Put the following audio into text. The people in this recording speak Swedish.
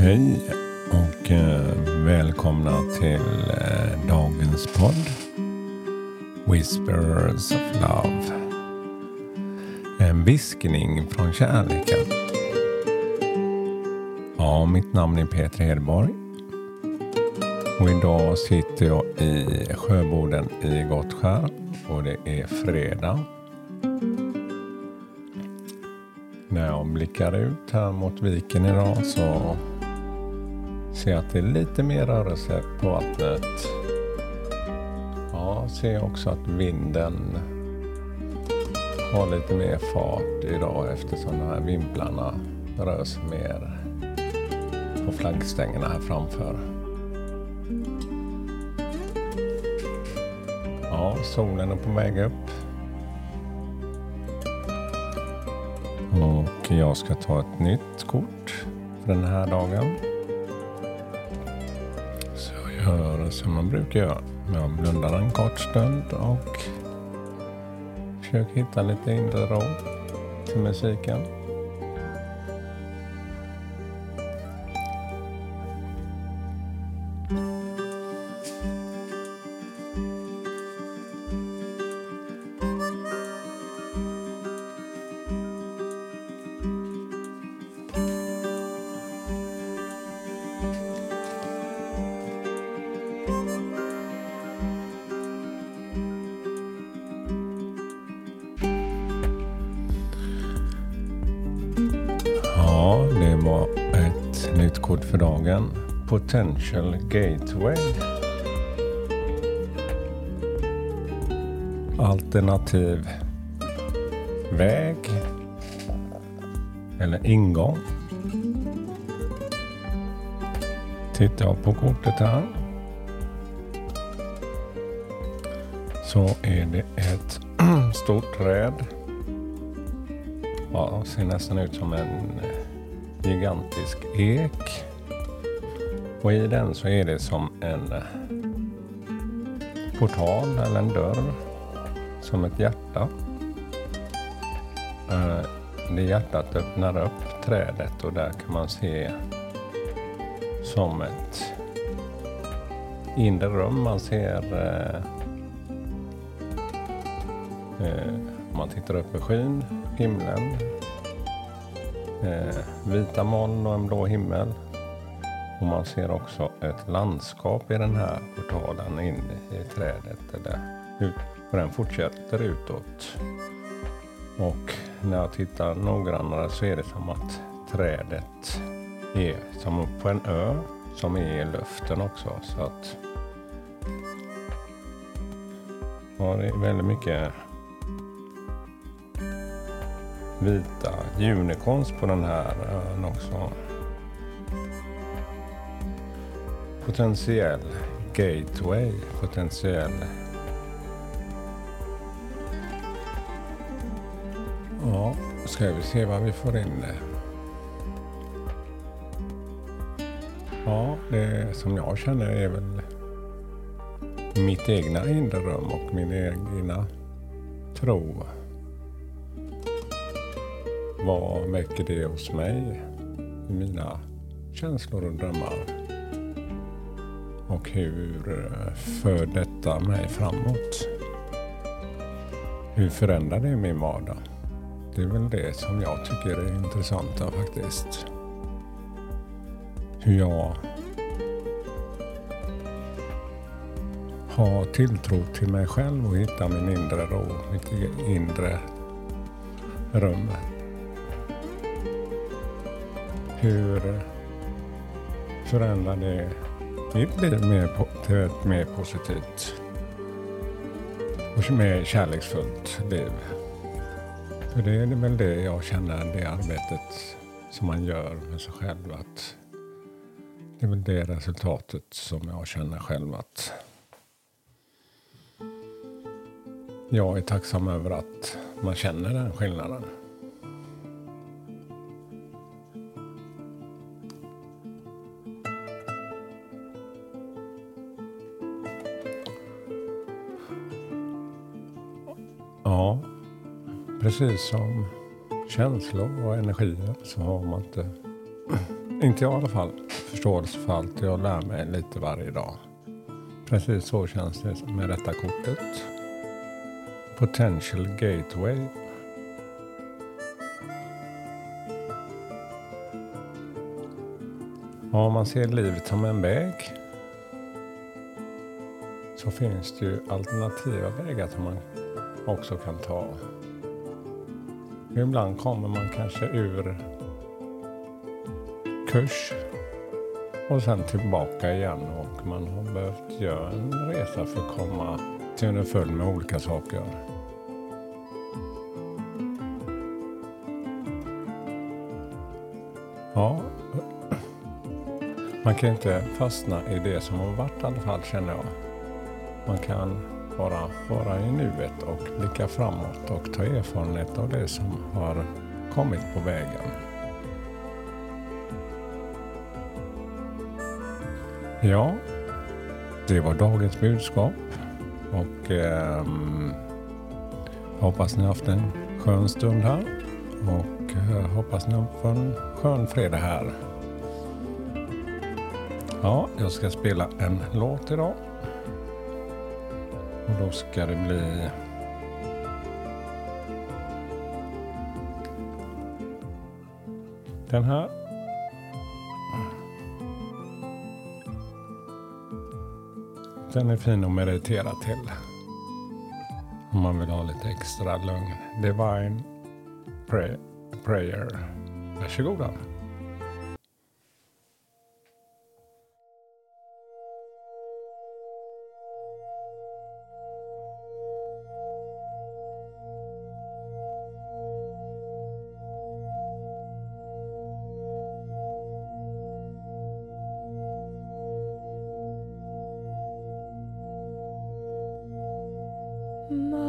Hej och eh, välkomna till eh, dagens podd Whispers of Love. En viskning från kärleken. Ja, mitt namn är Peter Hedborg. Och idag sitter jag i Sjöboden i Gottskär och det är fredag. När jag blickar ut här mot viken idag så ser att det är lite mer rörelse på vattnet. Ja, ser också att vinden har lite mer fart idag eftersom de här vimplarna rör sig mer på flaggstängerna här framför. Ja, solen är på väg upp. Och jag ska ta ett nytt kort för den här dagen. Så gör som man brukar göra. Jag blundar en kort stund och försöker hitta lite inre ro till musiken. Nytt kort för dagen. Potential Gateway. Alternativ väg. Eller ingång. Tittar jag på kortet här. Så är det ett stort träd. Ja, ser nästan ut som en eh, gigantisk ek. Och i den så är det som en eh, portal eller en dörr. Som ett hjärta. Eh, det hjärtat öppnar upp trädet och där kan man se som ett inre rum. Man ser eh, om man tittar upp i skyn, himlen, eh, vita moln och en blå himmel. Och man ser också ett landskap i den här portalen in i trädet. Eller ut, och den fortsätter utåt. Och när jag tittar noggrannare så är det som att trädet är som på en ö som är i luften också. Så att ja, det är väldigt mycket vita unicorns på den här ön också. Potentiell gateway, potentiell. Ja, ska vi se vad vi får in. Ja, det som jag känner är väl mitt egna inre rum och min egna tro. Vad väcker det hos mig i mina känslor och drömmar? Och hur eh, för detta mig framåt? Hur förändrar det min vardag? Det är väl det som jag tycker är intressanta faktiskt. Hur jag har tilltro till mig själv och hitta min inre ro, mitt inre rum. Hur förändrar det mitt liv mer till ett mer positivt och mer kärleksfullt liv? För det är väl det jag känner, det arbetet som man gör med sig själv. Att det är väl det resultatet som jag känner själv att jag är tacksam över att man känner den skillnaden. Precis som känslor och energier så har man inte, inte jag i alla fall, förståelse för allt. Jag lär mig lite varje dag. Precis så känns det med detta kortet. Potential Gateway. Ja, man ser livet som en väg så finns det ju alternativa vägar som man också kan ta. Ibland kommer man kanske ur kurs och sen tillbaka igen och man har behövt göra en resa för att komma till underföljd med olika saker. Ja, man kan inte fastna i det som har varit i alla fall känner jag. Man kan bara vara i nuet och blicka framåt och ta erfarenhet av det som har kommit på vägen. Ja, det var dagens budskap och eh, hoppas ni har haft en skön stund här och eh, hoppas ni har en skön fredag här. Ja, jag ska spela en låt idag. Och då ska det bli den här. Den är fin att meditera till. Om man vill ha lite extra lugn. Divine pray Prayer. Varsågoda. my